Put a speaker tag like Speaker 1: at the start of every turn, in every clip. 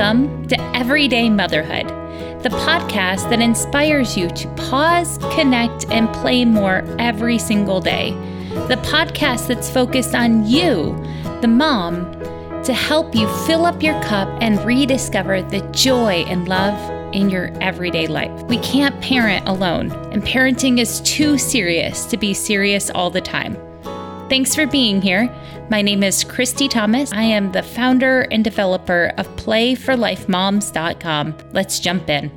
Speaker 1: Welcome to Everyday Motherhood, the podcast that inspires you to pause, connect, and play more every single day. The podcast that's focused on you, the mom, to help you fill up your cup and rediscover the joy and love in your everyday life. We can't parent alone, and parenting is too serious to be serious all the time. Thanks for being here. My name is Christy Thomas. I am the founder and developer of PlayForLifeMoms.com. Let's jump in.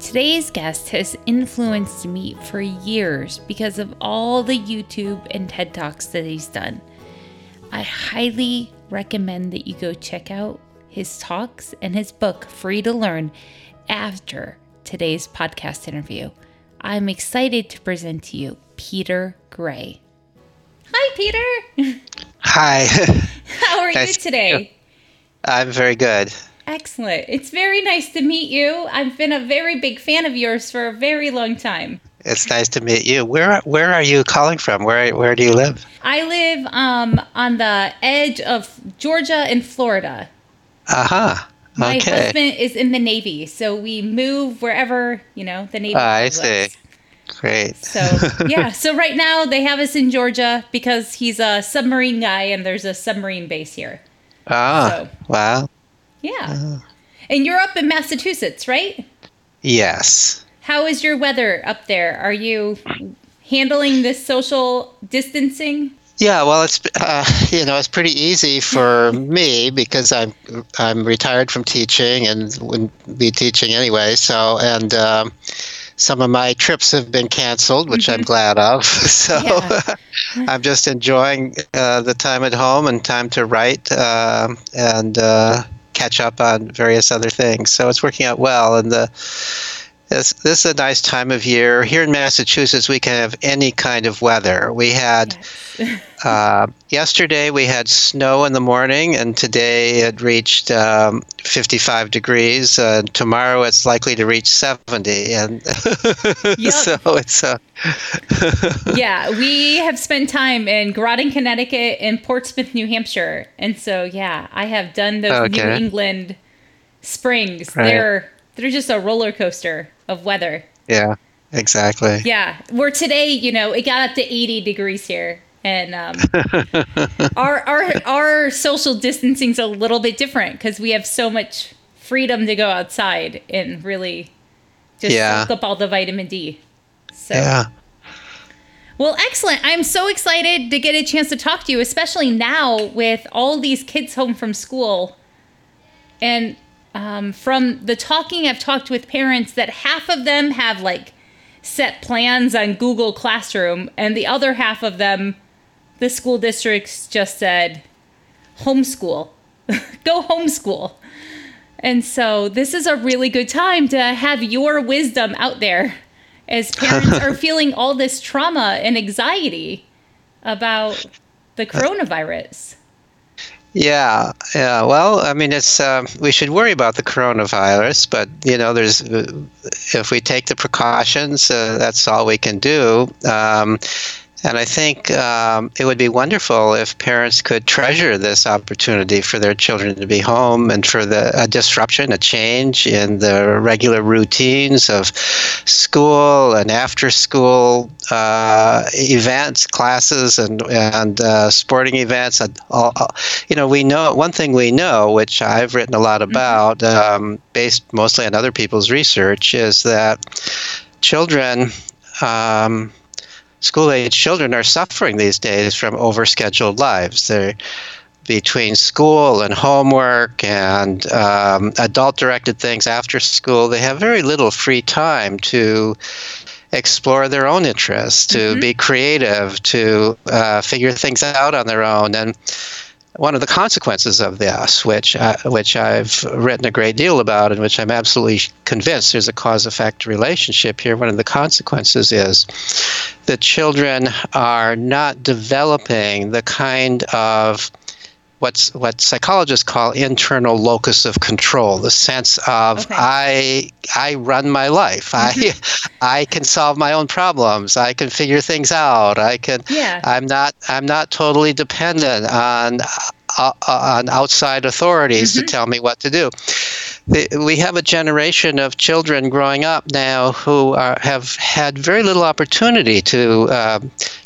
Speaker 1: Today's guest has influenced me for years because of all the YouTube and TED Talks that he's done. I highly recommend that you go check out his talks and his book, Free to Learn, after today's podcast interview. I'm excited to present to you Peter Gray. Hi, Peter.
Speaker 2: Hi.
Speaker 1: How are nice you today?
Speaker 2: I'm very good.
Speaker 1: Excellent. It's very nice to meet you. I've been a very big fan of yours for a very long time.
Speaker 2: It's nice to meet you. Where where are you calling from? Where where do you live?
Speaker 1: I live um, on the edge of Georgia and Florida.
Speaker 2: Aha. Uh-huh.
Speaker 1: My husband is in the Navy, so we move wherever you know the Navy. Uh,
Speaker 2: I see. Great.
Speaker 1: So yeah, so right now they have us in Georgia because he's a submarine guy, and there's a submarine base here.
Speaker 2: Ah, so, wow.
Speaker 1: Yeah, uh. and you're up in Massachusetts, right?
Speaker 2: Yes.
Speaker 1: How is your weather up there? Are you handling this social distancing?
Speaker 2: Yeah, well, it's uh, you know it's pretty easy for me because I'm I'm retired from teaching and wouldn't be teaching anyway. So and um, some of my trips have been canceled, which mm-hmm. I'm glad of. So yeah. I'm just enjoying uh, the time at home and time to write uh, and uh, catch up on various other things. So it's working out well, and the this, this is a nice time of year. Here in Massachusetts, we can have any kind of weather. We had yes. uh, yesterday we had snow in the morning, and today it reached um, 55 degrees. Uh, tomorrow it's likely to reach 70, and so it's. Uh,
Speaker 1: yeah, we have spent time in Groton, Connecticut, and Portsmouth, New Hampshire, and so yeah, I have done those okay. New England springs. Right. They're they're just a roller coaster of weather.
Speaker 2: Yeah, exactly.
Speaker 1: Yeah, where today, you know, it got up to 80 degrees here, and um, our our our social distancing's a little bit different because we have so much freedom to go outside and really just yeah. soak up all the vitamin D.
Speaker 2: So. Yeah.
Speaker 1: Well, excellent. I'm so excited to get a chance to talk to you, especially now with all these kids home from school. And um, from the talking I've talked with parents that half of them have like set plans on Google Classroom, and the other half of them, the school districts just said, homeschool, go homeschool. And so this is a really good time to have your wisdom out there as parents are feeling all this trauma and anxiety about the coronavirus.
Speaker 2: Yeah, yeah. Well, I mean, it's uh, we should worry about the coronavirus, but you know, there's uh, if we take the precautions, uh, that's all we can do. Um, and I think um, it would be wonderful if parents could treasure this opportunity for their children to be home and for the a disruption, a change in the regular routines of school and after school uh, events, classes, and and uh, sporting events. And all, you know, we know one thing we know, which I've written a lot mm-hmm. about, um, based mostly on other people's research, is that children. Um, school age children are suffering these days from overscheduled lives. They're between school and homework and um, adult directed things after school, they have very little free time to explore their own interests, to mm-hmm. be creative, to uh, figure things out on their own. And one of the consequences of this, which uh, which I've written a great deal about, and which I'm absolutely convinced there's a cause-effect relationship here. One of the consequences is that children are not developing the kind of what's what psychologists call internal locus of control the sense of okay. i i run my life i mm-hmm. i can solve my own problems i can figure things out i can
Speaker 1: yeah.
Speaker 2: i'm not i'm not totally dependent on uh, on outside authorities mm-hmm. to tell me what to do. we have a generation of children growing up now who are, have had very little opportunity to uh,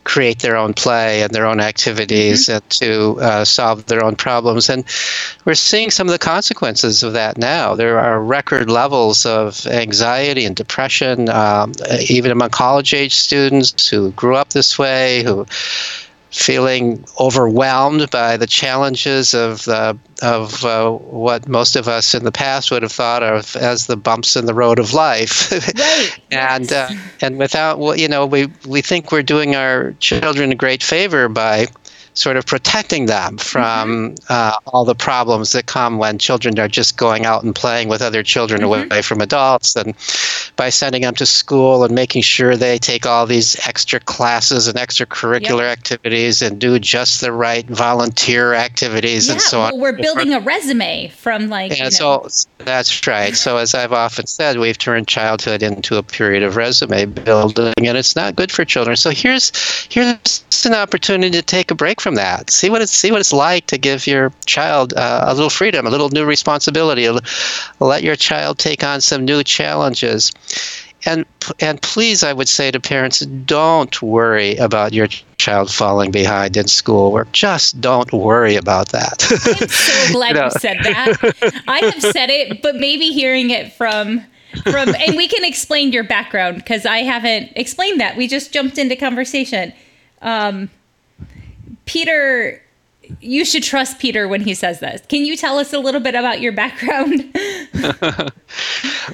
Speaker 2: create their own play and their own activities mm-hmm. and to uh, solve their own problems. And we're seeing some of the consequences of that now. There are record levels of anxiety and depression, um, even among college age students who grew up this way, who feeling overwhelmed by the challenges of of uh, what most of us in the past would have thought of as the bumps in the road of life.
Speaker 1: Right.
Speaker 2: and uh, and without you know we we think we're doing our children a great favor by sort of protecting them from mm-hmm. uh, all the problems that come when children are just going out and playing with other children mm-hmm. away from adults, and by sending them to school and making sure they take all these extra classes and extracurricular yep. activities and do just the right volunteer activities
Speaker 1: yeah,
Speaker 2: and so
Speaker 1: well, on. We're building a resume from like.
Speaker 2: Yeah, so that's right. So as I've often said, we've turned childhood into a period of resume building, and it's not good for children. So here's here's an opportunity to take a break from that. See what it's see what it's like to give your child uh, a little freedom, a little new responsibility. Let your child take on some new challenges. And and please, I would say to parents, don't worry about your child falling behind in schoolwork. Just don't worry about that.
Speaker 1: I'm so glad you, know. you said that. I have said it, but maybe hearing it from from and we can explain your background because I haven't explained that. We just jumped into conversation. Um, Peter, you should trust Peter when he says this. Can you tell us a little bit about your background?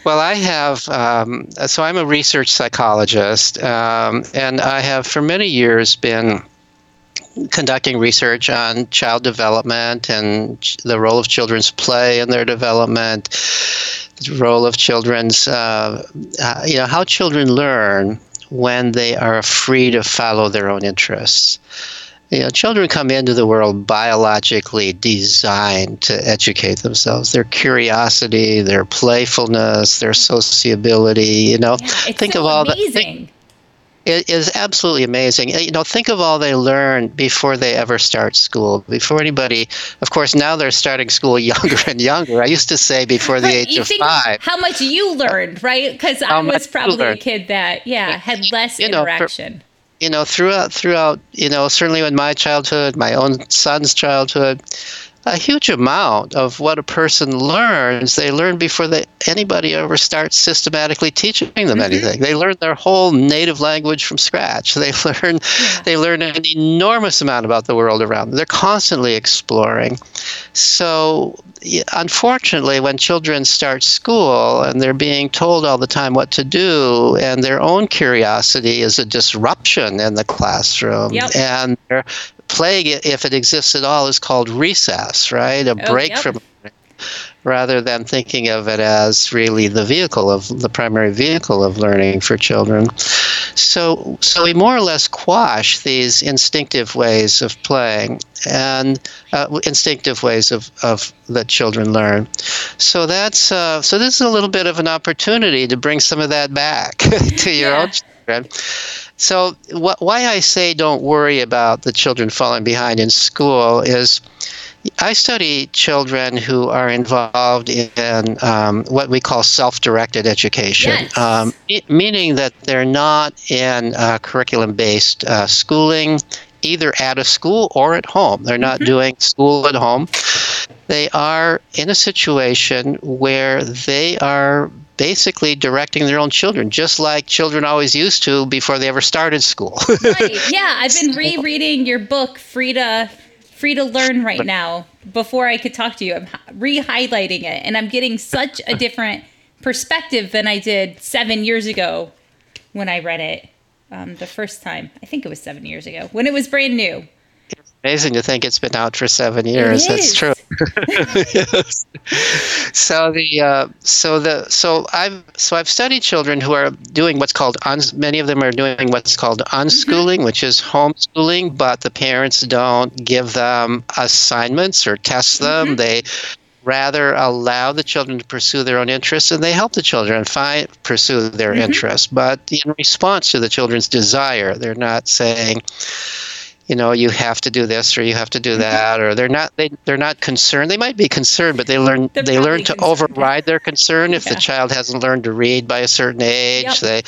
Speaker 2: well, I have, um, so I'm a research psychologist, um, and I have for many years been conducting research on child development and the role of children's play in their development, the role of children's, uh, uh, you know, how children learn when they are free to follow their own interests. You know, children come into the world biologically designed to educate themselves. Their curiosity, their playfulness, their sociability. You know,
Speaker 1: yeah, think so of all amazing. the.
Speaker 2: It is absolutely amazing. You know, think of all they learn before they ever start school. Before anybody, of course, now they're starting school younger and younger. I used to say before the age of five.
Speaker 1: How much you learned, right? Because I was probably a kid that, yeah, had less you interaction.
Speaker 2: Know, for, you know throughout throughout you know certainly in my childhood my own son's childhood a huge amount of what a person learns they learn before they, anybody ever starts systematically teaching them mm-hmm. anything they learn their whole native language from scratch they learn yeah. they learn an enormous amount about the world around them they're constantly exploring so unfortunately when children start school and they're being told all the time what to do and their own curiosity is a disruption in the classroom
Speaker 1: yep.
Speaker 2: and they're plague, if it exists at all, is called recess, right? A oh, break yep. from rather than thinking of it as really the vehicle of the primary vehicle of learning for children. So, so we more or less quash these instinctive ways of playing and uh, instinctive ways of, of that children learn. So that's uh, so this is a little bit of an opportunity to bring some of that back to your yeah. own children. So wh- why I say don't worry about the children falling behind in school is I study children who are involved in um, what we call self directed education,
Speaker 1: yes.
Speaker 2: um, it, meaning that they're not in uh, curriculum based uh, schooling, either at a school or at home. They're not mm-hmm. doing school at home. They are in a situation where they are basically directing their own children, just like children always used to before they ever started school.
Speaker 1: right. Yeah, I've been rereading your book, Free to Free to Learn, right now. Before I could talk to you, I'm re-highlighting it, and I'm getting such a different perspective than I did seven years ago when I read it um, the first time. I think it was seven years ago when it was brand new
Speaker 2: amazing to think it's been out for seven years. That's true. yes. So the uh, so the so I've so I've studied children who are doing what's called uns- many of them are doing what's called unschooling, mm-hmm. which is homeschooling, but the parents don't give them assignments or test them. Mm-hmm. They rather allow the children to pursue their own interests and they help the children find pursue their mm-hmm. interests but in response to the children's desire they're not saying you know you have to do this or you have to do that or they're not they, they're not concerned they might be concerned but they learn
Speaker 1: They're
Speaker 2: they learn to
Speaker 1: concerned.
Speaker 2: override their concern if
Speaker 1: Yeah.
Speaker 2: the child hasn't learned to read by a certain age
Speaker 1: Yep.
Speaker 2: they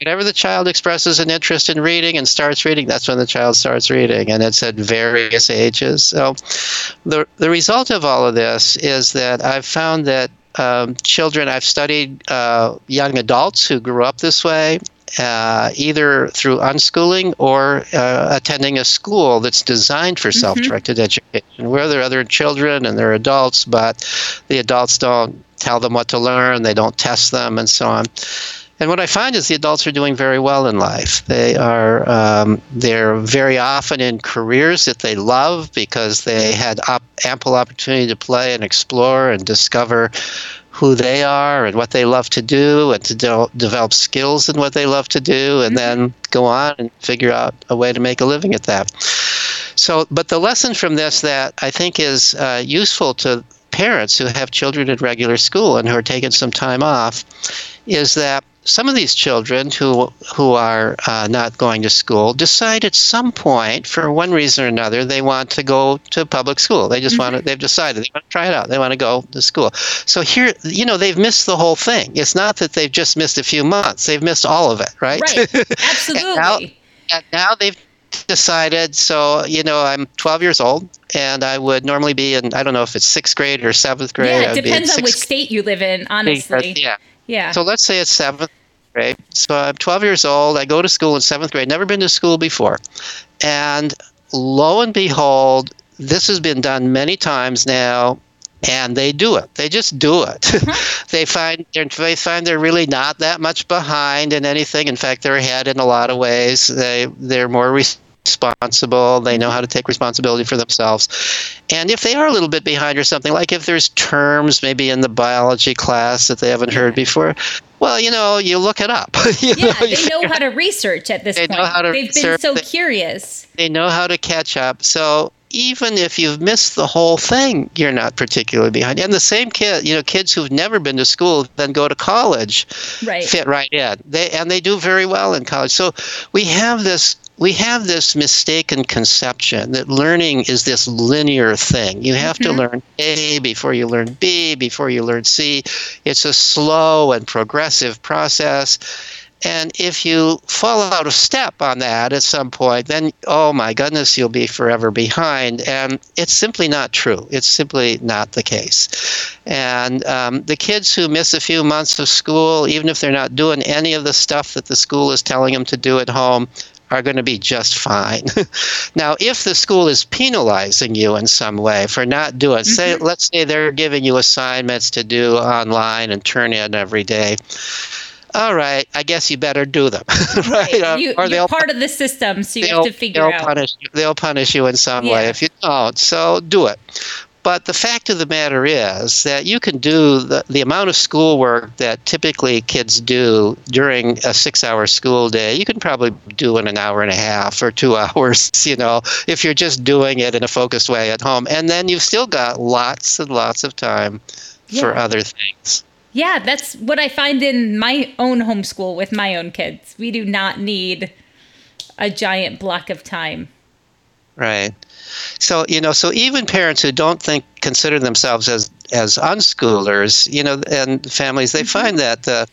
Speaker 2: whenever the child expresses an interest in reading and starts reading that's when the child starts reading and it's at various ages so the the result of all of this is that i've found that um, children i've studied uh, young adults who grew up this way uh, either through unschooling or uh, attending a school that's designed for self-directed education, where there are other children and there are adults, but the adults don't tell them what to learn, they don't test them, and so on. And what I find is the adults are doing very well in life. They are um, they're very often in careers that they love because they had op- ample opportunity to play and explore and discover who they are and what they love to do and to de- develop skills in what they love to do and then go on and figure out a way to make a living at that. So, but the lesson from this that I think is uh, useful to parents who have children in regular school and who are taking some time off is that some of these children who who are uh, not going to school decide at some point, for one reason or another, they want to go to public school. They just want to. They've decided they want to try it out. They want to go to school. So here, you know, they've missed the whole thing. It's not that they've just missed a few months. They've missed all of it, right?
Speaker 1: Right. Absolutely.
Speaker 2: now- and now they've decided so you know i'm 12 years old and i would normally be in i don't know if it's sixth grade or seventh grade
Speaker 1: yeah, it
Speaker 2: would be in
Speaker 1: depends on which state you live in, honestly.
Speaker 2: yeah
Speaker 1: Yeah.
Speaker 2: so let's say it's seventh grade. So I'm 12 years old. I go to school in seventh grade. Never been to school before, and lo and behold, this has been done many times now. And they do it. They just do it. Uh-huh. they find they're, they find they're really not that much behind in anything. In fact, they're ahead in a lot of ways. They they're more responsible. They know how to take responsibility for themselves. And if they are a little bit behind or something, like if there's terms maybe in the biology class that they haven't heard before, well, you know, you look it up. You
Speaker 1: yeah,
Speaker 2: you
Speaker 1: they know how to research at this
Speaker 2: They
Speaker 1: point.
Speaker 2: know how to
Speaker 1: They've been so
Speaker 2: They-
Speaker 1: curious.
Speaker 2: they know how to catch up. So even if you've missed the whole thing, you're not particularly behind. And the same kid, you know, kids who've never been to school then go to college
Speaker 1: Right.
Speaker 2: fit right in. They and they do very well in college. So we have this we have this mistaken conception that learning is this linear thing. You have to learn A before you learn B, before you learn C. It's a slow and progressive process. And if you fall out of step on that at some point, then, oh my goodness, you'll be forever behind. And it's simply not true. It's simply not the case. And um, the kids who miss a few months of school, even if they're not doing any of the stuff that the school is telling them to do at home, are going to be just fine. now, if the school is penalizing you in some way for not doing, say, mm-hmm. let's say they're giving you assignments to do online and turn in every day. All right, I guess you better do them, right? Uh,
Speaker 1: you,
Speaker 2: or
Speaker 1: you're
Speaker 2: they'll
Speaker 1: part of the system, so you have to figure
Speaker 2: they'll
Speaker 1: out.
Speaker 2: punish. They'll punish you in some way if you don't. So do it. But the fact of the matter is that you can do the, the amount of schoolwork that typically kids do during a six hour school day, you can probably do in an hour and a half or two hours, you know, if you're just doing it in a focused way at home. And then you've still got lots and lots of time for other things.
Speaker 1: Yeah, that's what I find in my own homeschool with my own kids. We do not need a giant block of time.
Speaker 2: Right. So you know, so even parents who don't think consider themselves as as unschoolers, you know, and families, they find that uh,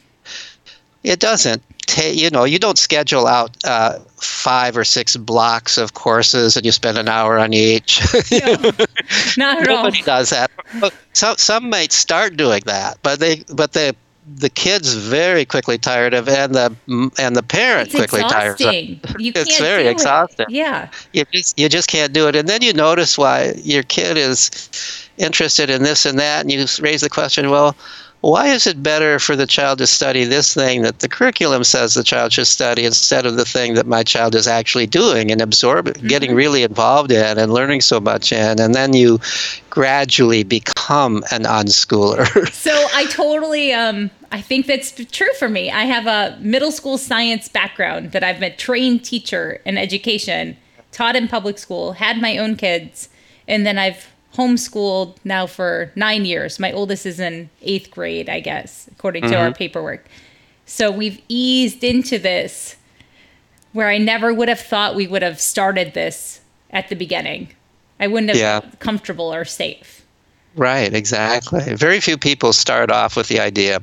Speaker 2: it doesn't take. You know, you don't schedule out uh, five or six blocks of courses and you spend an hour on each.
Speaker 1: Not at all.
Speaker 2: Nobody does that. Some some might start doing that, but they but the the kids very quickly tired of, and the and the parent quickly tired of.
Speaker 1: exhausting. You
Speaker 2: It's
Speaker 1: can't
Speaker 2: very
Speaker 1: do it.
Speaker 2: exhausting.
Speaker 1: Yeah.
Speaker 2: you just you just can't do it and then you notice why your kid is interested in this and that and you raise the question well why is it better for the child to study this thing that the curriculum says the child should study instead of the thing that my child is actually doing and absorbing getting really involved in and learning so much in and then you gradually become an unschooler
Speaker 1: So I totally um I think that's true for me. I have a middle school science background that I've been a trained teacher in education, taught in public school, had my own kids, and then I've homeschooled now for 9 years. My oldest is in 8th grade, I guess, according to our mm-hmm. paperwork. So we've eased into this where I never would have thought we would have started this at the beginning. I wouldn't have
Speaker 2: Yeah.
Speaker 1: felt comfortable or safe.
Speaker 2: Right, exactly. Very few people start off with the idea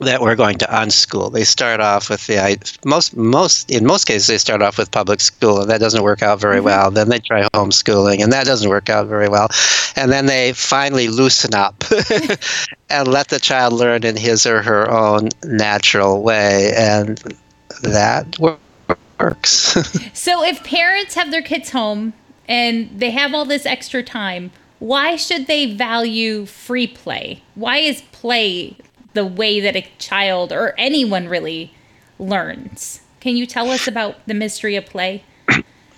Speaker 2: that we're going to unschool. They start off with the i- most most in most cases they start off with public school and that doesn't work out very mm-hmm. well. Then they try homeschooling and that doesn't work out very well. And then they finally loosen up and let the child learn in his or her own natural way and that works.
Speaker 1: So if parents have their kids home and they have all this extra time, why should they value free play? Why is play the way that a child or anyone really learns? Can you tell us about the mystery of play?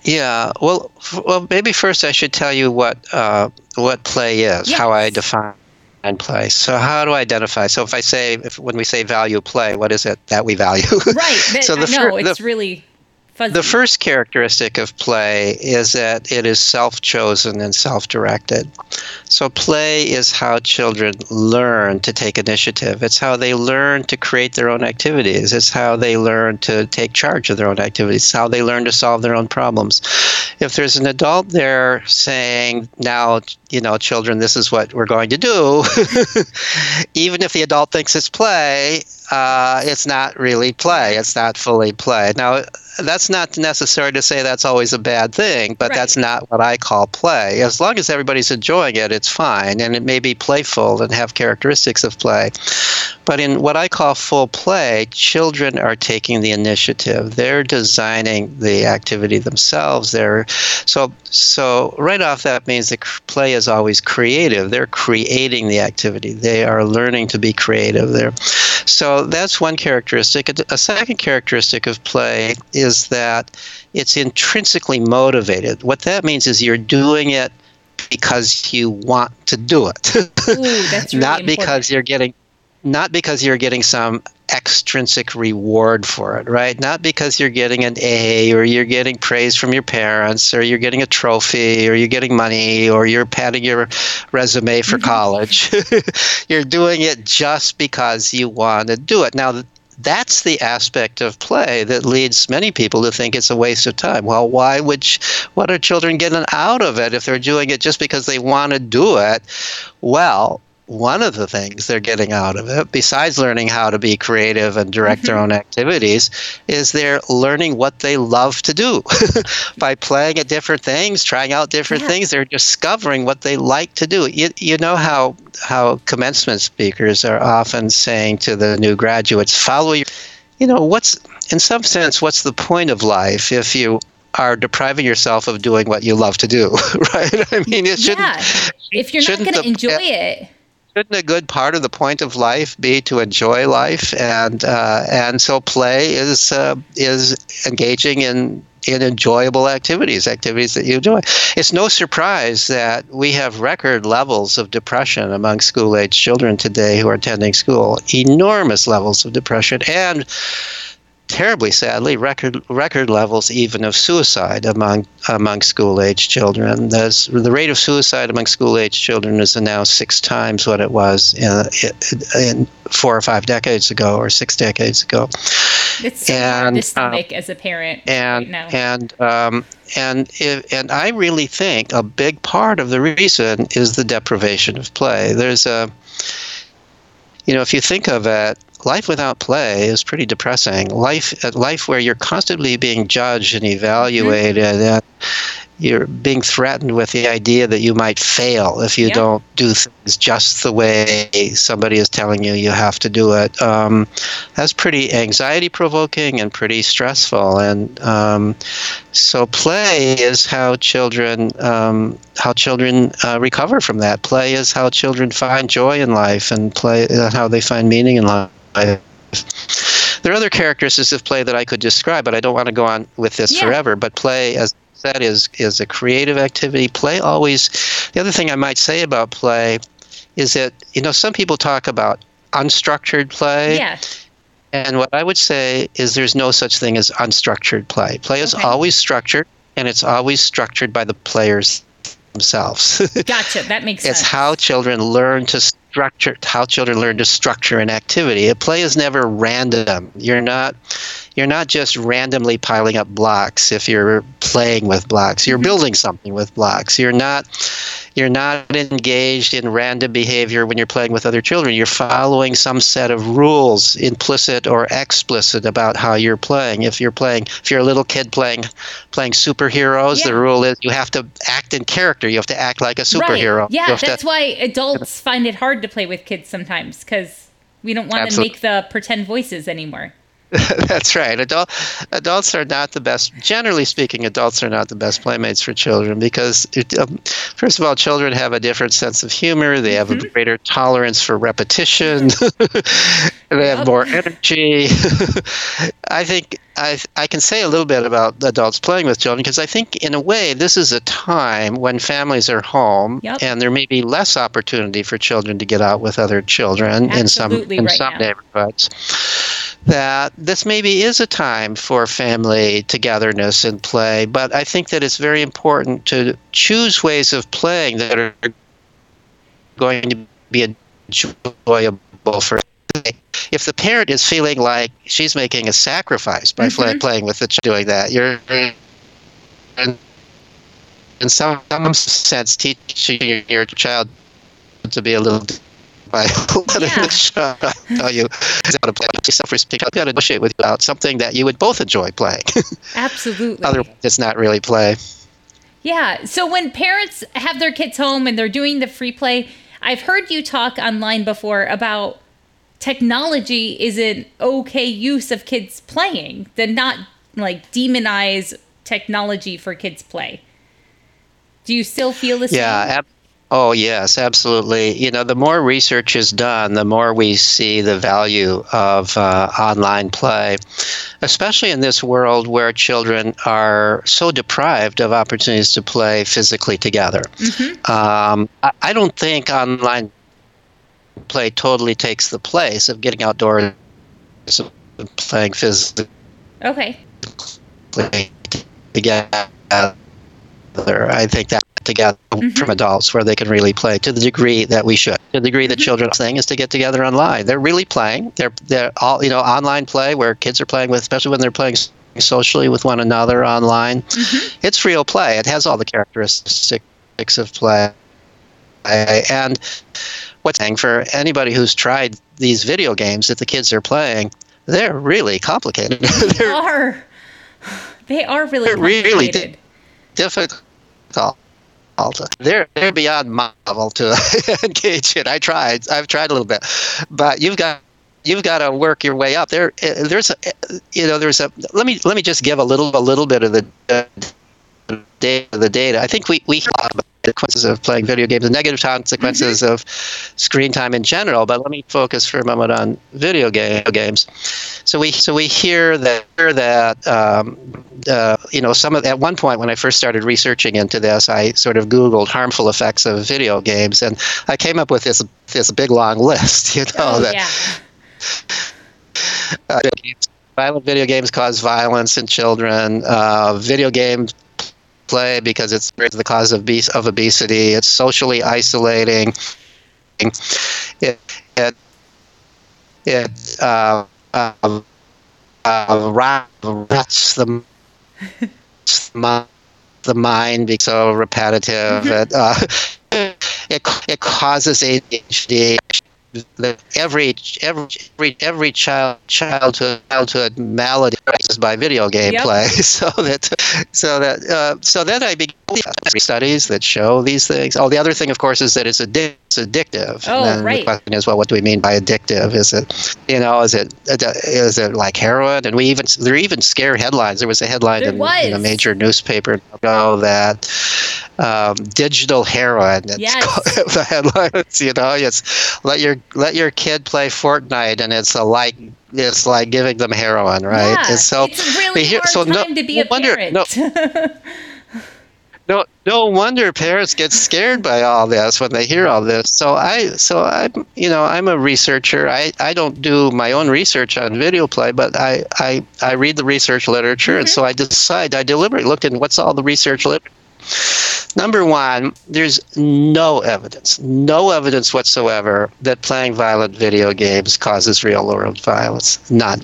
Speaker 2: Yeah, well, f- well, maybe first I should tell you what uh, what play is, how I
Speaker 1: Yes.
Speaker 2: define play. So, how do I identify? So, if I say, if when we say value play, what is it that we value?
Speaker 1: Right. That,
Speaker 2: so the
Speaker 1: know
Speaker 2: fir-
Speaker 1: it's
Speaker 2: the-
Speaker 1: really fuzzy.
Speaker 2: the first characteristic of play is that it is self chosen and self directed. So, play is how children learn to take initiative. It's how they learn to create their own activities. It's how they learn to take charge of their own activities. It's how they learn to solve their own problems. If there's an adult there saying, now, you know, children, this is what we're going to do, even if the adult thinks it's play, uh, it's not really play. It's not fully play. Now, that's not necessary to say that's always a bad thing, but
Speaker 1: Right.
Speaker 2: that's not what I call play. As long as everybody's enjoying it, it's fine, and it may be playful and have characteristics of play. But in what I call full play, children are taking the initiative. They're designing the activity themselves. They're so so right off that means that play is always creative. They're creating the activity. They are learning to be creative. There, so that's one characteristic. A- second characteristic of play is that it's intrinsically motivated. What that means is you're doing it because you want to do it,
Speaker 1: Ooh, that's really
Speaker 2: not because you're getting not because you're getting some extrinsic reward for it, right? Not because you're getting an A or you're getting praise from your parents or you're getting a trophy or you're getting money or you're padding your resume for mm-hmm. college. you're doing it just because you want to do it. Now, that's the aspect of play that leads many people to think it's a waste of time. Well, why would ch- what are children getting out of it if they're doing it just because they want to do it? Well, one of the things they're getting out of it, besides learning how to be creative and direct their mm-hmm. own activities, is they're learning what they love to do. By playing at different things, trying out different
Speaker 1: Yeah.
Speaker 2: things, they're discovering what they like to do. You, you know how, how commencement speakers are often saying to the new graduates, follow your, you know, what's, in some sense, what's the point of life if you are depriving yourself of doing what you love to do, right? I mean, it shouldn't,
Speaker 1: yeah. If you're not going to enjoy it,
Speaker 2: shouldn't a good part of the point of life be to enjoy life? And uh, and so play is uh, is engaging in in enjoyable activities activities that you enjoy. It's no surprise that we have record levels of depression among school age children today who are attending school. Enormous levels of depression. And terribly sadly record record levels even of suicide among among school age children. There's, the rate of suicide among school age children is now six times what it was in, in four or five decades ago or six decades ago.
Speaker 1: it's so hard to
Speaker 2: uh,
Speaker 1: stomach as a parent
Speaker 2: And
Speaker 1: right
Speaker 2: and um, and if, and I really think a big part of the reason is the deprivation of play. There's a you know if you think of it life without play is pretty depressing. Life, life where you're constantly being judged and evaluated, and you're being threatened with the idea that you might fail if you
Speaker 1: Yeah.
Speaker 2: don't do things just the way somebody is telling you you have to do it. Um, that's pretty anxiety provoking and pretty stressful. And um, so, play is how children um, how children uh, recover from that. Play is how children find joy in life, and play uh, how they find meaning in life. There are other characteristics of play that I could describe, but I don't want to go on with this
Speaker 1: Yeah.
Speaker 2: forever. But play, as I said, is is a creative activity. Play always. The other thing I might say about play is that you know some people talk about unstructured play,
Speaker 1: yeah.
Speaker 2: and what I would say is there's no such thing as unstructured play. Play is
Speaker 1: Okay.
Speaker 2: always structured, and it's always structured by the players themselves.
Speaker 1: Gotcha. That makes
Speaker 2: it's
Speaker 1: sense.
Speaker 2: It's how children learn to structure how children learn to structure an activity. A play is never random. You're not you're not just randomly piling up blocks if you're playing with blocks. You're mm-hmm. building something with blocks. You're not you're not engaged in random behavior when you're playing with other children. You're following some set of rules, implicit or explicit, about how you're playing. If you're playing, if you're a little kid playing playing superheroes, yeah. the rule is you have to act in character. You have to act like a superhero.
Speaker 1: Right. Yeah, that's to, why adults find it hard to play with kids sometimes because we don't want Absolutely. to make the pretend voices anymore.
Speaker 2: That's right. Adult, adults are not the best. Generally speaking, adults are not the best playmates for children because, it, um, first of all, children have a different sense of humor. They have mm-hmm. a greater tolerance for repetition. they have more energy. I think I I can say a little bit about adults playing with children because I think in a way this is a time when families are home yep. and there may be less opportunity for children to get out with other children
Speaker 1: Absolutely
Speaker 2: in some in
Speaker 1: right
Speaker 2: some
Speaker 1: now.
Speaker 2: neighborhoods that this maybe is a time for family togetherness and play, but I think that it's very important to choose ways of playing that are going to be enjoyable for if the parent is feeling like she's making a sacrifice by mm-hmm. playing with the child doing that, you're in, in some, some sense teaching your child to be a little by letting yeah. the show tell you how to play. Self-respect. Got to negotiate with you about something that you would both enjoy playing.
Speaker 1: Absolutely.
Speaker 2: Otherwise, it's not really play.
Speaker 1: Yeah. So when parents have their kids home and they're doing the free play, I've heard you talk online before about technology is an okay use of kids playing, to not like demonize technology for kids play. Do you still feel the same?
Speaker 2: Yeah, ab- Oh, yes, absolutely. You know, the more research is done, the more we see the value of uh, online play, especially in this world where children are so deprived of opportunities to play physically together. Mm-hmm. Um, I, I don't think online play totally takes the place of getting outdoors and playing physically.
Speaker 1: Okay.
Speaker 2: Together. I think that together mm-hmm. from adults where they can really play to the degree that we should. The degree that mm-hmm. children's thing is to get together online. They're really playing. They're they're all you know online play where kids are playing with, especially when they're playing socially with one another online. Mm-hmm. It's real play. It has all the characteristics of play. And what's saying for anybody who's tried these video games that the kids are playing, they're really complicated.
Speaker 1: they are. They are really
Speaker 2: they're really di- difficult. They're they're beyond marvel to engage in. I tried. I've tried a little bit, but you've got you've got to work your way up. There eh, there's a eh, you know there's a let me let me just give a little a little bit of the data. The data. I think we we consequences of playing video games, the negative consequences mm-hmm. of screen time in general. But let me focus for a moment on video game, games. So we so we hear that that um, uh, you know some of at one point when I first started researching into this, I sort of Googled harmful effects of video games, and I came up with this this big long list. You know
Speaker 1: oh,
Speaker 2: that.
Speaker 1: Yeah.
Speaker 2: Uh, violent video games cause violence in children. Uh, video games play because it's the cause of, of obesity. It's socially isolating. It, it, it uh, uh, uh, rats the, the mind being so repetitive. Mm-hmm. It, uh, it, it causes ADHD every every every every child childhood childhood malady is by video game yep. play. So that so that uh, so then I began studies that show these things. Oh, the other thing, of course, is that it's addictive. It's addictive.
Speaker 1: Oh, and
Speaker 2: right. The question is, well, what do we mean by addictive? Is it, you know, is it is it like heroin? And we even there are even scare headlines. There was a headline in, in, a major newspaper ago that um, digital heroin. It's
Speaker 1: yes.
Speaker 2: the headlines. You know, it's let your let your kid play Fortnite, and it's a like it's like giving them heroin, right?
Speaker 1: Yeah,
Speaker 2: and so
Speaker 1: it's a really hear, hard so time no, to be a
Speaker 2: wonder,
Speaker 1: parent.
Speaker 2: No, no, wonder parents get scared by all this when they hear all this. So I, so I'm, you know, I'm a researcher. I, I don't do my own research on video play, but I, I, I read the research literature, mm-hmm. and so I decide I deliberately look at what's all the research literature Number one, there's no evidence, no evidence whatsoever that playing violent video games causes real world violence. None.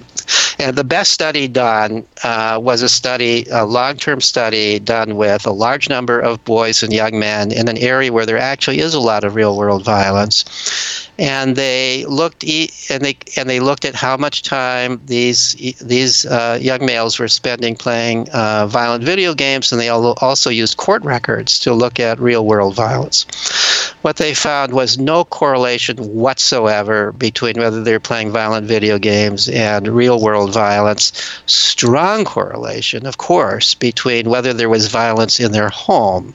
Speaker 2: And the best study done uh, was a study, a long term study done with a large number of boys and young men in an area where there actually is a lot of real world violence. And they looked e- and they and they looked at how much time these these uh, young males were spending playing uh, violent video games, and they also used court records to look at real world violence. What they found was no correlation whatsoever between whether they're playing violent video games and real world violence. Strong correlation, of course, between whether there was violence in their home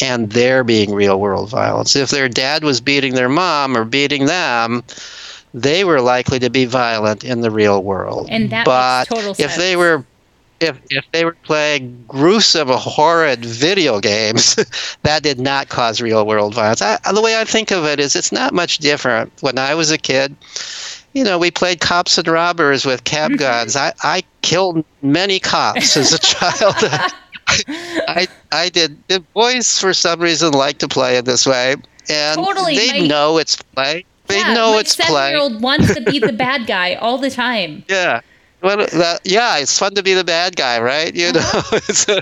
Speaker 2: and there being real world violence. If their dad was beating their mom or beating them, they were likely to be violent in the real world.
Speaker 1: And that
Speaker 2: but
Speaker 1: makes total
Speaker 2: if they were if if they were playing gruesome, horrid video games, that did not cause real world violence. I, the way I think of it is, it's not much different. When I was a kid, you know, we played cops and robbers with cap
Speaker 1: Mm-hmm.
Speaker 2: guns. I, I killed many cops as a child. I I did. The boys, for some reason, like to play it this way, and
Speaker 1: Totally,
Speaker 2: they
Speaker 1: my-
Speaker 2: know it's play. They
Speaker 1: yeah,
Speaker 2: know it's play.
Speaker 1: seven-year-old wants to be the bad guy all the time.
Speaker 2: Yeah. Well, that, yeah, it's fun to be the bad guy, right? You know, it's, uh,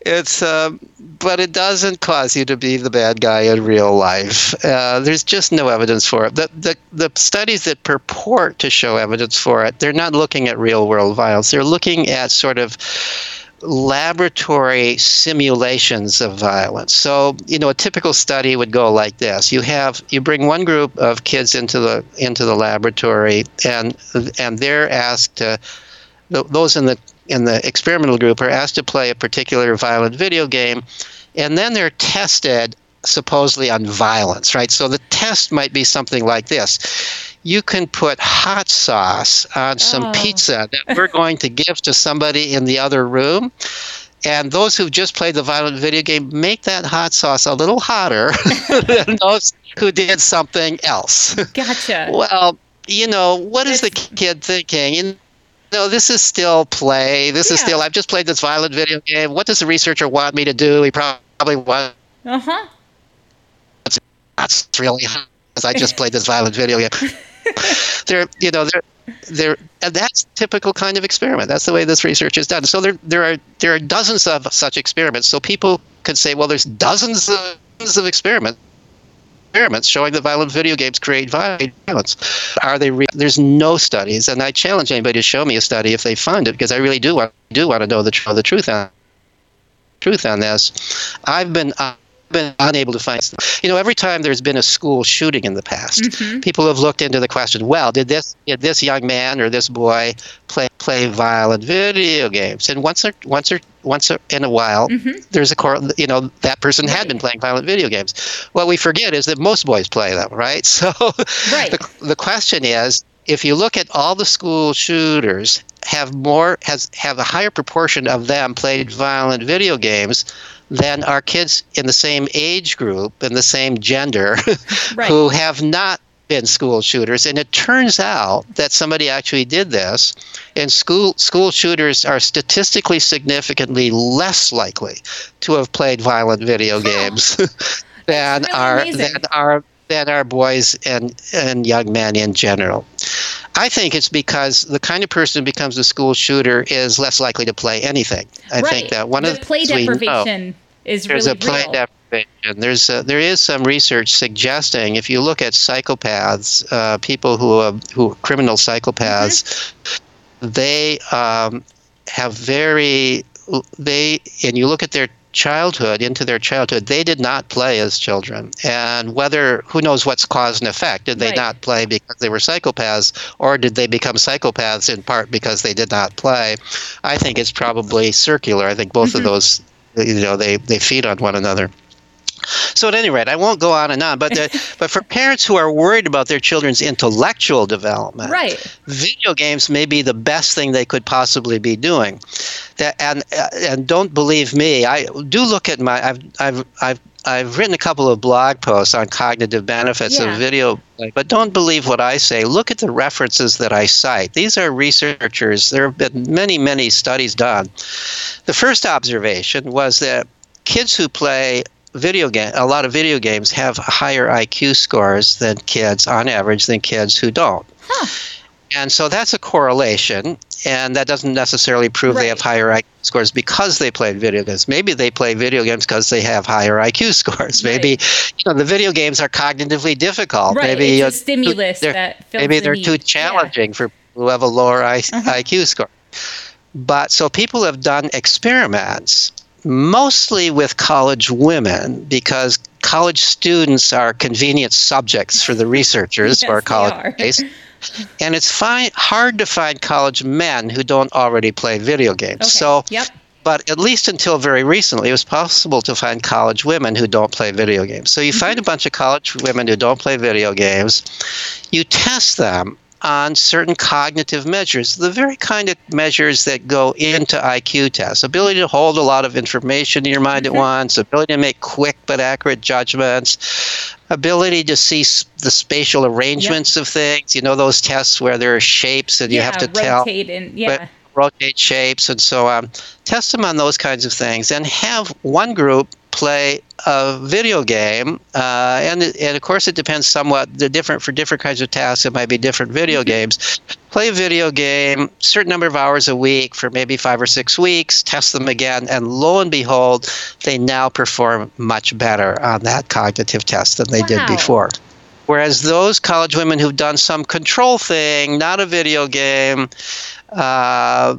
Speaker 2: it's, um, but it doesn't cause you to be the bad guy in real life. Uh, there's just no evidence for it. The, the the studies that purport to show evidence for it, they're not looking at real world violence. They're looking at sort of laboratory simulations of violence. So, you know, a typical study would go like this. You have you bring one group of kids into the into the laboratory and and they're asked to those in the in the experimental group are asked to play a particular violent video game and then they're tested supposedly on violence, right? So the test might be something like this. You can put hot sauce on some
Speaker 1: Oh.
Speaker 2: pizza that we're going to give to somebody in the other room. And those who've just played the violent video game make that hot sauce a little hotter than those who did something else.
Speaker 1: Gotcha.
Speaker 2: well, you know, what is the kid thinking? You know, this is still play. This is still, I've just played this violent video game. What does the researcher want me to do? He probably wants
Speaker 1: Uh huh.
Speaker 2: That's really hot because I just played this violent video game. they're, you know, they're, they're, and that's typical kind of experiment. That's the way this research is done. So there, there are, there are dozens of such experiments. So people could say, well, there's dozens of, dozens of experiments. Experiments showing that violent video games create violence. Are they? real? There's no studies, and I challenge anybody to show me a study if they find it, because I really do want do want to know the, tr- the truth on truth on this. I've been been unable to find. You know, every time there's been a school shooting in the past,
Speaker 1: Mhm.
Speaker 2: people have looked into the question. Well, did this did this young man or this boy play play violent video games? And once or once or once in a while,
Speaker 1: Mhm.
Speaker 2: there's a cor- you know that person had been playing violent video games. What we forget is that most boys play them, right? So
Speaker 1: Right.
Speaker 2: the, the question is if you look at all the school shooters have more has have a higher proportion of them played violent video games than our kids in the same age group and the same gender
Speaker 1: Right.
Speaker 2: who have not been school shooters and it turns out that somebody actually did this and school school shooters are statistically significantly less likely to have played violent video games than
Speaker 1: really
Speaker 2: our
Speaker 1: amazing.
Speaker 2: than our than our boys and and young men in general. I think it's because the kind of person who becomes a school shooter is less likely to play anything. I
Speaker 1: right.
Speaker 2: think that one
Speaker 1: the
Speaker 2: of the
Speaker 1: play
Speaker 2: things we know-
Speaker 1: deprivation is
Speaker 2: there's
Speaker 1: really
Speaker 2: a play
Speaker 1: real.
Speaker 2: deprivation. There's a, there is some research suggesting if you look at psychopaths, uh, people who are, who are criminal psychopaths, they um, have very they and you look at their childhood into their childhood they did not play as children. And whether who knows what's cause and effect? Did they
Speaker 1: Right.
Speaker 2: not play because they were psychopaths or did they become psychopaths in part because they did not play? I think it's probably circular. I think both of mm-hmm. those you know they they feed on one another so at any rate, I won't go on and on, but the, but for parents who are worried about their children's intellectual development,
Speaker 1: Right.
Speaker 2: video games may be the best thing they could possibly be doing. That and uh, and don't believe me. I do look at my. I've I've I've I've written a couple of blog posts on cognitive benefits
Speaker 1: Yeah.
Speaker 2: of video, but don't believe what I say. Look at the references that I cite. These are researchers. There have been many many studies done. The first observation was that kids who play video game a lot of video games have higher IQ scores than kids on average than kids who don't.
Speaker 1: Huh.
Speaker 2: And so that's a correlation, and that doesn't necessarily prove
Speaker 1: Right.
Speaker 2: they have higher IQ scores because they played video games. Maybe they play video games because they have higher IQ scores.
Speaker 1: Right.
Speaker 2: Maybe you know the video games are cognitively difficult.
Speaker 1: Right.
Speaker 2: Maybe
Speaker 1: it's a stimulus
Speaker 2: they're-
Speaker 1: that fills
Speaker 2: maybe
Speaker 1: the
Speaker 2: they're too
Speaker 1: Yeah.
Speaker 2: challenging for people who have a lower I-
Speaker 1: Uh-huh.
Speaker 2: IQ score. But so people have done experiments mostly with college women because college students are convenient subjects for the researchers
Speaker 1: Yes,
Speaker 2: college. And it's fine, hard to find college men who don't already play video games.
Speaker 1: Okay.
Speaker 2: So,
Speaker 1: yep.
Speaker 2: but at least until very recently, it was possible to find college women who don't play video games. So you
Speaker 1: Mm-hmm.
Speaker 2: find a bunch of college women who don't play video games, you test them on certain cognitive measures, the very kind of measures that go into IQ tests ability to hold a lot of information in your mind
Speaker 1: Mm-hmm.
Speaker 2: at once, ability to make quick but accurate judgments, ability to see the spatial arrangements of things. You know, those tests where there are shapes and you have to tell
Speaker 1: rotate and yeah.
Speaker 2: but rotate shapes and so on. Test them on those kinds of things, and have one group play a video game. Uh, and and of course, it depends somewhat. They're different for different kinds of tasks. It might be different video games. Play a video game, certain number of hours a week for maybe five or six weeks. Test them again, and lo and behold, they now perform much better on that cognitive test than they did
Speaker 1: Wow.
Speaker 2: before. Whereas those college women who've done some control thing, not a video game, uh,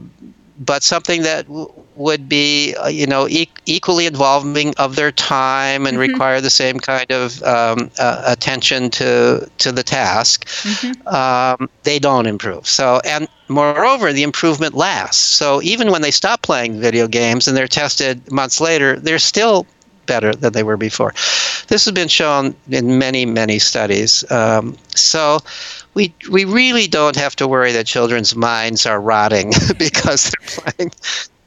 Speaker 2: but something that w- would be, uh, you know, e- equally involving of their time and
Speaker 1: Mhm.
Speaker 2: require the same kind of um, uh, attention to to the task,
Speaker 1: Mhm.
Speaker 2: um, they don't improve. So, and moreover, the improvement lasts. So even when they stop playing video games and they're tested months later, they're still better than they were before. This has been shown in many, many studies. Um, so we we really don't have to worry that children's minds are rotting because they're playing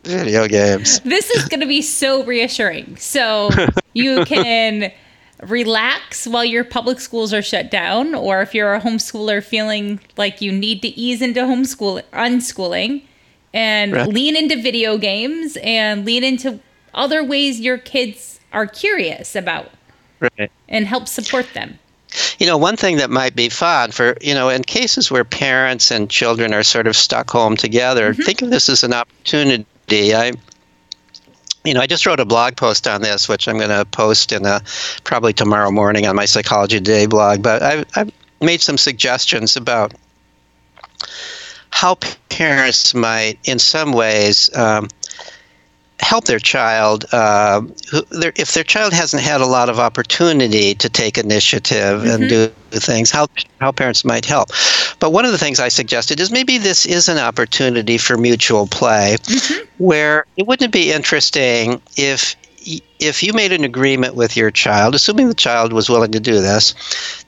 Speaker 2: video games.
Speaker 1: This is going to be so reassuring. So you can relax while your public schools are shut down, or if you're a homeschooler feeling like you need to ease into homeschool unschooling, and
Speaker 2: Right.
Speaker 1: lean into video games and lean into other ways your kids are curious about
Speaker 2: Right.
Speaker 1: and help support them.
Speaker 2: You know, one thing that might be fun for, you know, in cases where parents and children are sort of stuck home together, mm-hmm. think of this as an opportunity. I, you know, I just wrote a blog post on this, which I'm going to post in a, probably tomorrow morning on my Psychology Today blog. But I've, I've made some suggestions about how parents might, in some ways, um, help their child uh, who, their, if their child hasn't had a lot of opportunity to take initiative and do things how how parents might help. But one of the things i suggested is maybe this is an opportunity for mutual play where it wouldn't it be interesting if if you made an agreement with your child assuming the child was willing to do this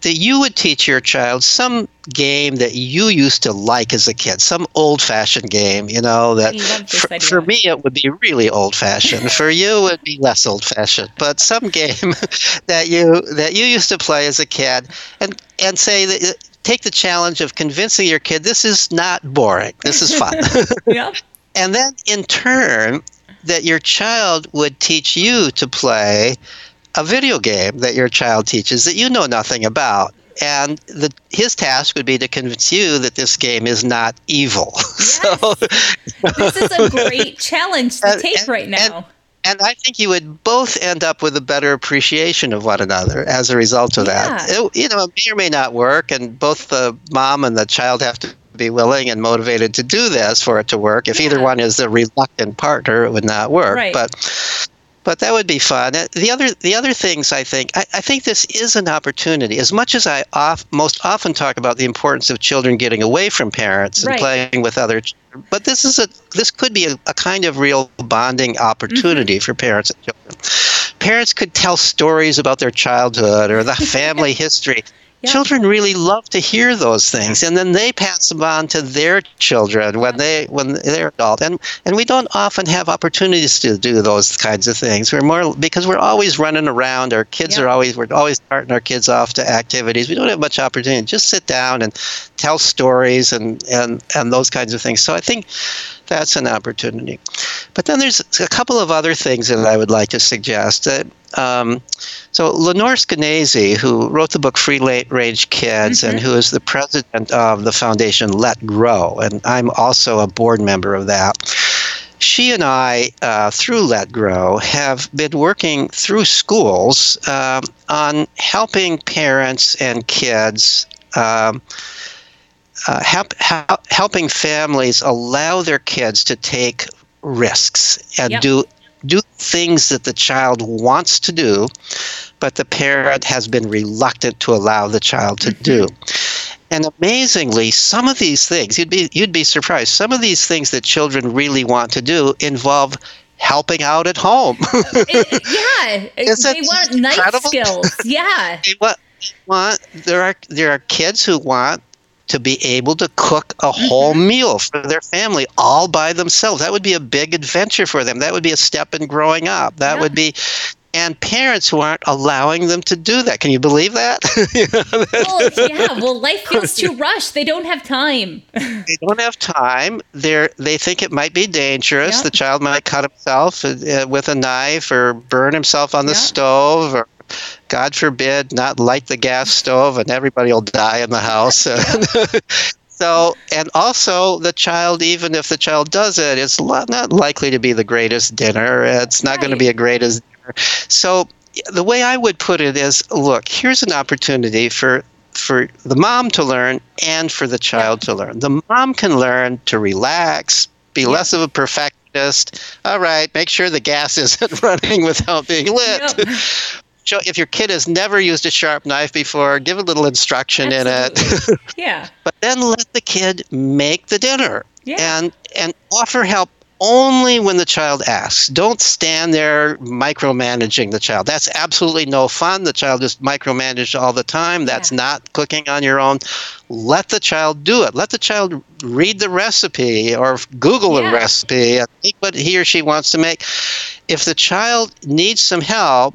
Speaker 2: that you would teach your child some game that you used to like as a kid some old fashioned game you know that
Speaker 1: I love this
Speaker 2: for, for me it would be really old fashioned for you it would be less old fashioned but some game that you that you used to play as a kid and and say that uh, take the challenge of convincing your kid this is not boring. This is fun.
Speaker 1: Yep.
Speaker 2: and then in turn that your child would teach you to play a video game that your child teaches that you know nothing about and the, his task would be to convince you that this game is not evil so
Speaker 1: This is a great challenge to
Speaker 2: And-
Speaker 1: take
Speaker 2: and-
Speaker 1: right now.
Speaker 2: and I think you would both end up with a better appreciation of one another as a result of that.
Speaker 1: Yeah.
Speaker 2: It, you know, it may or may not work, and both the mom and the child have to be willing and motivated to do this for it to work. If either one is the reluctant partner, it would not work.
Speaker 1: Right.
Speaker 2: But but that would be fun. Uh, The other the other things I think I, I think this is an opportunity. As much as I off, most often talk about the importance of children getting away from parents and
Speaker 1: Right.
Speaker 2: playing with other but this is a this could be a, a kind of real bonding opportunity for parents and children. Parents could tell stories about their childhood or the family history.
Speaker 1: Yeah.
Speaker 2: Children really love to hear those things, and then they pass them on to their children when they when they're adult. And and we don't often have opportunities to do those kinds of things. We're more because we're always running around. Our kids
Speaker 1: Yeah.
Speaker 2: are always we're always starting our kids off to activities. We don't have much opportunity. Just sit down and tell stories and and and those kinds of things. So I think that's an opportunity. But then there's a couple of other things that I would like to suggest. That um, so Lenore Skenazy, who wrote the book Free Range Kids mm-hmm. and who is the president of the foundation Let Grow, and I'm also a board member of that. She and I, uh, through Let Grow, have been working through schools um, on helping parents and kids. Um, uh, help, help, helping families allow their kids to take risks and yep. do do things that the child wants to do, but the parent has been reluctant to allow the child to do. Mm-hmm. And amazingly, some of these things, you'd be you'd be surprised, some of these things that children really want to do involve helping out at home.
Speaker 1: it, yeah. they want nice skills. Yeah.
Speaker 2: they want, want there are there are kids who want to be able to cook a whole mm-hmm. meal for their family all by themselves. That would be a big adventure for them. That would be a step in growing up. That yeah. would be and parents who aren't allowing them to do that. Can you believe that?
Speaker 1: well, yeah. Well, life feels too rushed. They don't have time.
Speaker 2: they don't have time. They they think it might be dangerous. The child might cut himself uh, with a knife or burn himself on the stove or God forbid, not light the gas stove and everybody will die in the house. so, and also the child, even if the child does it, it's not likely to be the greatest dinner. It's not right. going to be a greatest dinner. So, the way I would put it is look, here's an opportunity for for the mom to learn and for the child to learn. The mom can learn to relax, be less of a perfectionist. All right, make sure the gas isn't running without being lit. Yep show if your kid has never used a sharp knife before, give a little instruction
Speaker 1: Absolutely. in it. yeah.
Speaker 2: But then let the kid make the dinner.
Speaker 1: Yeah.
Speaker 2: And and offer help only when the child asks. Don't stand there micromanaging the child. That's absolutely no fun. The child is micromanaged all the time. That's yeah. not cooking on your own. Let the child do it. Let the child read the recipe or Google yeah. a recipe and make what he or she wants to make. If the child needs some help,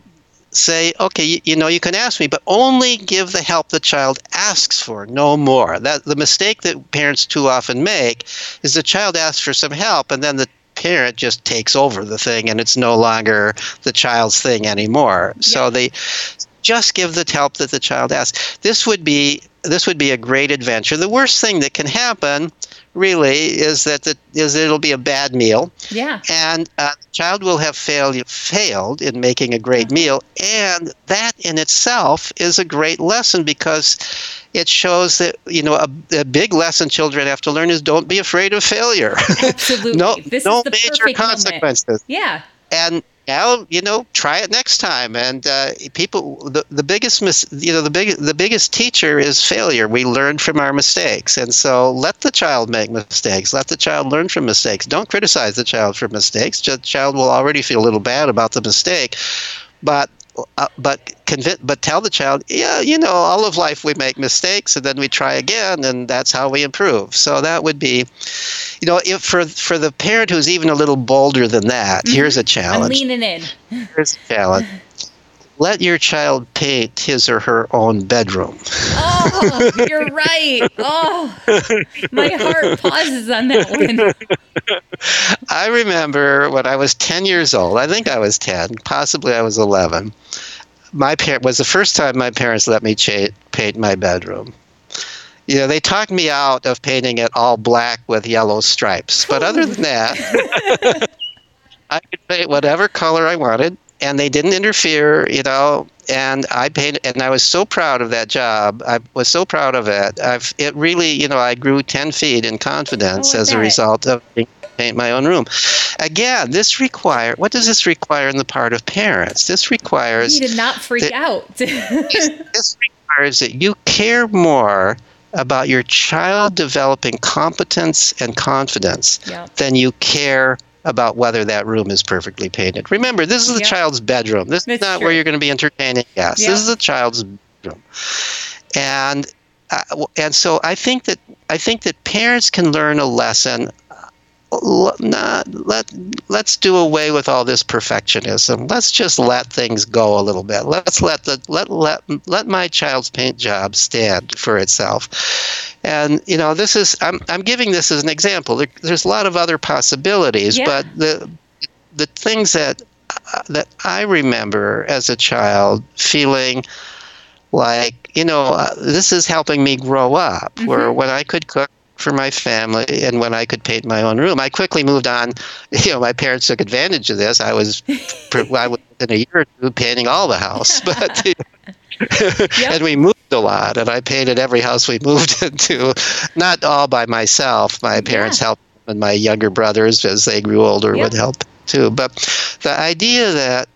Speaker 2: say, okay, you, you, know, you can ask me, but only give the help the child asks for, no more. That the mistake that parents too often make is the child asks for some help, and then the parent just takes over the thing, and it's no longer the child's thing anymore. Yeah. So they just give the help that the child asks. This would be this would be a great adventure. The worst thing that can happen really is that the, is it'll be a bad meal.
Speaker 1: Yeah.
Speaker 2: And uh, the child will have failed failed in making a great mm-hmm. meal, and that in itself is a great lesson because it shows that you know a, a big lesson children have to learn is don't be afraid of failure.
Speaker 1: Absolutely.
Speaker 2: no,
Speaker 1: this
Speaker 2: no major consequences.
Speaker 1: Moment. Yeah.
Speaker 2: And now you know try it next time. And uh, people the, the biggest mis- you know the big the biggest teacher is failure. We learn from our mistakes. And so let the child make mistakes. Let the child learn from mistakes. Don't criticize the child for mistakes. The child will already feel a little bad about the mistake. But uh, but convince, but tell the child, yeah, you know, all of life we make mistakes and then we try again, and that's how we improve. So that would be, you know, if for for the parent who's even a little bolder than that, mm-hmm. here's a challenge.
Speaker 1: I'm leaning in.
Speaker 2: Here's a challenge. Let your child paint his or her own bedroom.
Speaker 1: Oh, Oh, you're right. Oh, my heart pauses on that one.
Speaker 2: I remember when I was 10 years old, I think I was 10, possibly I was 11. My parent was the first time my parents let me cha- paint my bedroom. You know, they talked me out of painting it all black with yellow stripes. But other than that, I could paint whatever color I wanted and they didn't interfere, you know. And I painted, and I was so proud of that job. I was so proud of it. I've, it really, you know, I grew ten feet in confidence oh, as a result of paint my own room. Again, this require what does this require in the part of parents? This requires
Speaker 1: you did not freak
Speaker 2: that,
Speaker 1: out.
Speaker 2: this, this requires that you care more about your child developing competence and confidence
Speaker 1: yeah.
Speaker 2: than you care about whether that room is perfectly painted. Remember, this is the child's bedroom. This That's is not true. where you're going to be entertaining guests. This is the child's bedroom, and uh, and so I think that I think that parents can learn a lesson not let let's do away with all this perfectionism. Let's just let things go a little bit. Let's let the let let let my child's paint job stand for itself. And you know, this is I'm I'm giving this as an example. There, there's a lot of other possibilities,
Speaker 1: yeah.
Speaker 2: but the the things that that I remember as a child feeling like you know uh, this is helping me grow up. Mm-hmm. Where when I could cook for my family and when I could paint my own room. I quickly moved on. You know, my parents took advantage of this. I was, I was in a year or two painting all the house, but. yep. and we moved a lot, and I painted every house we moved into, not all by myself. My parents yeah. helped, and my younger brothers, as they grew older, yep. would help too. But the idea that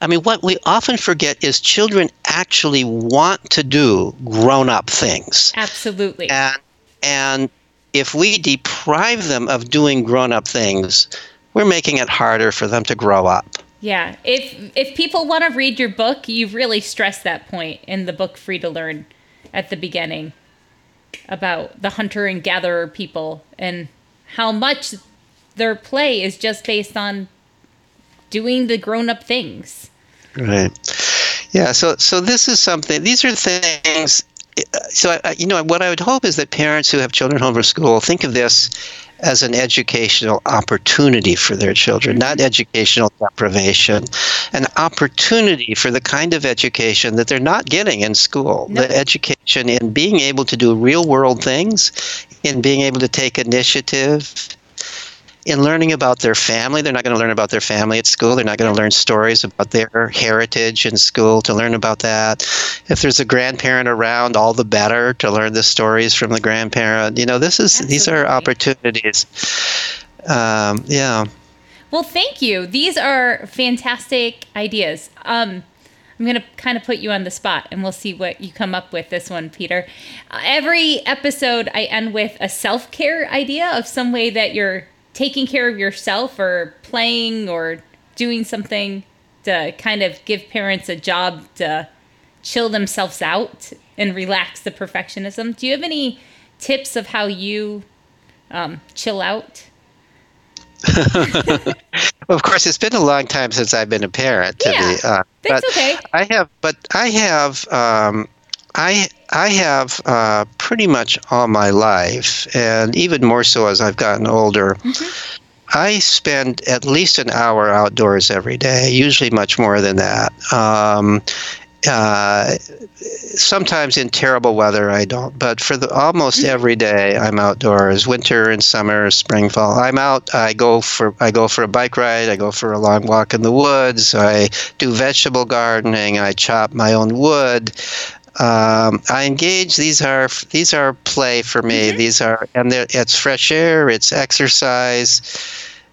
Speaker 2: I mean, what we often forget is children actually want to do grown up things.
Speaker 1: Absolutely.
Speaker 2: And and if we deprive them of doing grown up things, we're making it harder for them to grow up.
Speaker 1: Yeah. If if people want to read your book, you've really stressed that point in the book Free to Learn at the beginning about the hunter and gatherer people and how much their play is just based on doing the grown up things.
Speaker 2: Right. Yeah, so so this is something these are things so I, you know what I would hope is that parents who have children home from school think of this as an educational opportunity for their children, not mm-hmm. educational deprivation, an opportunity for the kind of education that they're not getting in school. No. The education in being able to do real world things, in being able to take initiative, in learning about their family. They're not going to learn about their family at school. They're not going to learn stories about their heritage in school to learn about that. If there's a grandparent around, all the better to learn the stories from the grandparent. You know, this is Absolutely. these are opportunities. Um, yeah.
Speaker 1: Well, thank you. These are fantastic ideas. Um, I'm going to kind of put you on the spot and we'll see what you come up with this one, Peter. Uh, every episode, I end with a self care idea of some way that you're taking care of yourself or playing or doing something to kind of give parents a job to chill themselves out and relax the perfectionism. Do you have any tips of how you um, chill out?
Speaker 2: of course, it's been a long time since I've been a parent. To
Speaker 1: yeah,
Speaker 2: be, uh,
Speaker 1: that's okay.
Speaker 2: I have, but I have um, I I have uh, pretty much all my life, and even more so as I've gotten older. Mm-hmm. I spend at least an hour outdoors every day, usually much more than that. Um, uh, sometimes in terrible weather I don't, but for the, almost mm-hmm. every day I'm outdoors. Winter and summer, spring, fall. I'm out. I go for I go for a bike ride. I go for a long walk in the woods. I do vegetable gardening. I chop my own wood um, I engage. These are these are play for me. Mm-hmm. These are and it's fresh air. It's exercise.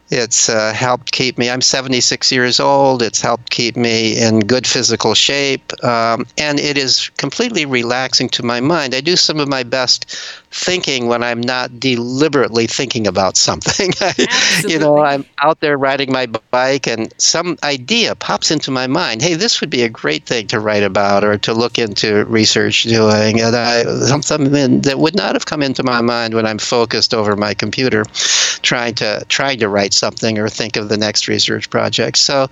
Speaker 2: It's uh, helped keep me. I'm 76 years old. It's helped keep me in good physical shape, um, and it is completely relaxing to my mind. I do some of my best thinking when I'm not deliberately thinking about something. you know, I'm out there riding my bike, and some idea pops into my mind. Hey, this would be a great thing to write about or to look into research doing, and I something that would not have come into my mind when I'm focused over my computer, trying to trying to write something or think of the next research project. So,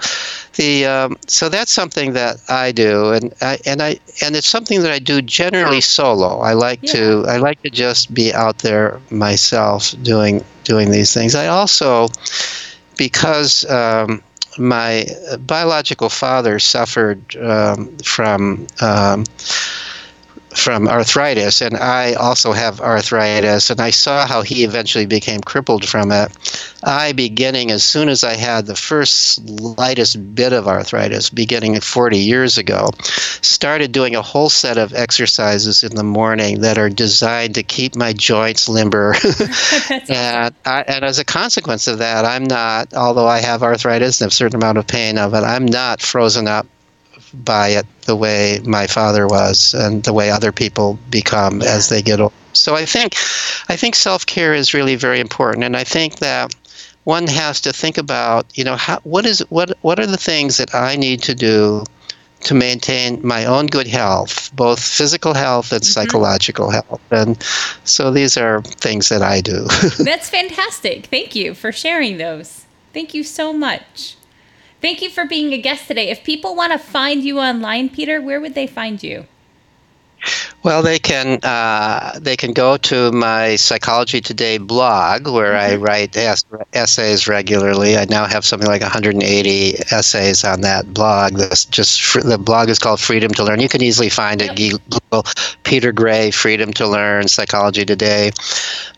Speaker 2: the um, so that's something that I do, and I and I and it's something that I do generally solo. I like yeah. to I like to just be out there myself doing doing these things. I also because um, my biological father suffered um, from um, from arthritis, and I also have arthritis, and I saw how he eventually became crippled from it. I, beginning as soon as I had the first slightest bit of arthritis, beginning 40 years ago, started doing a whole set of exercises in the morning that are designed to keep my joints limber. and, I, and as a consequence of that, I'm not, although I have arthritis and a certain amount of pain of it, I'm not frozen up by it the way my father was and the way other people become yeah. as they get older. So I think I think self-care is really very important and I think that one has to think about, you know, how, what is what what are the things that I need to do to maintain my own good health, both physical health and mm-hmm. psychological health. And so these are things that I do.
Speaker 1: That's fantastic. Thank you for sharing those. Thank you so much. Thank you for being a guest today. If people want to find you online, Peter, where would they find you?
Speaker 2: Well, they can uh, they can go to my Psychology Today blog where mm-hmm. I write essays regularly. I now have something like 180 essays on that blog. This just the blog is called Freedom to Learn. You can easily find it. Google Peter Gray, Freedom to Learn, Psychology Today.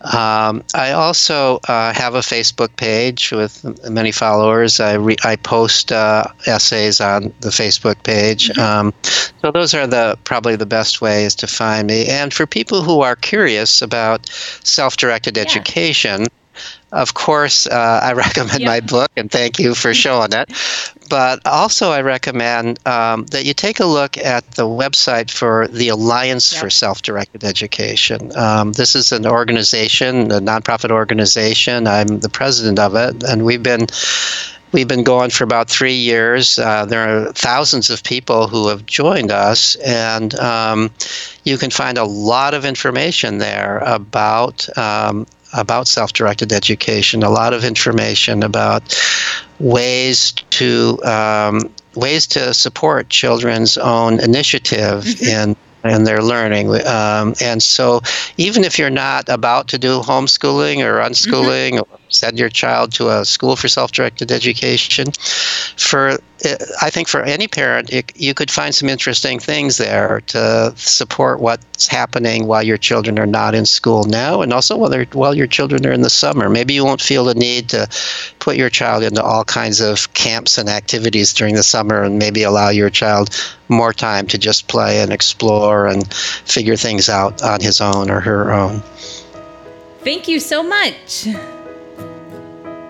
Speaker 2: Um, I also uh, have a Facebook page with many followers. I re- I post uh, essays on the Facebook page. Mm-hmm. Um, so those are the probably the best ways to find me. And for people who are curious about self-directed yeah. education, of course, uh, I recommend my book, and thank you for showing it. But also, I recommend um, that you take a look at the website for the Alliance for Self Directed Education. Um, this is an organization, a nonprofit organization. I'm the president of it, and we've been We've been going for about three years. Uh, there are thousands of people who have joined us, and um, you can find a lot of information there about um, about self-directed education. A lot of information about ways to um, ways to support children's own initiative mm-hmm. in and they're learning. Um, and so, even if you're not about to do homeschooling or unschooling, mm-hmm. or send your child to a school for self-directed education, for Uh, I think for any parent, it, you could find some interesting things there to support what's happening while your children are not in school now, and also while, while your children are in the summer. Maybe you won't feel the need to put your child into all kinds of camps and activities during the summer, and maybe allow your child more time to just play and explore and figure things out on his own or her own.
Speaker 1: Thank you so much.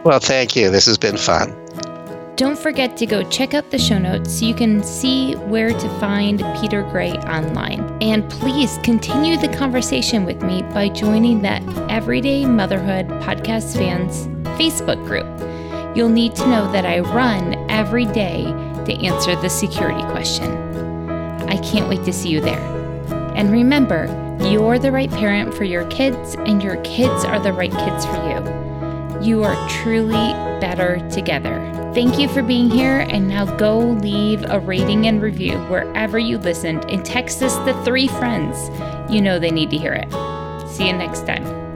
Speaker 2: Well, thank you. This has been fun.
Speaker 1: Don't forget to go check out the show notes so you can see where to find Peter Gray online. And please continue the conversation with me by joining the Everyday Motherhood Podcast Fans Facebook group. You'll need to know that I run every day to answer the security question. I can't wait to see you there. And remember, you're the right parent for your kids, and your kids are the right kids for you. You are truly better together. Thank you for being here, and now go leave a rating and review wherever you listened and text us the three friends you know they need to hear it. See you next time.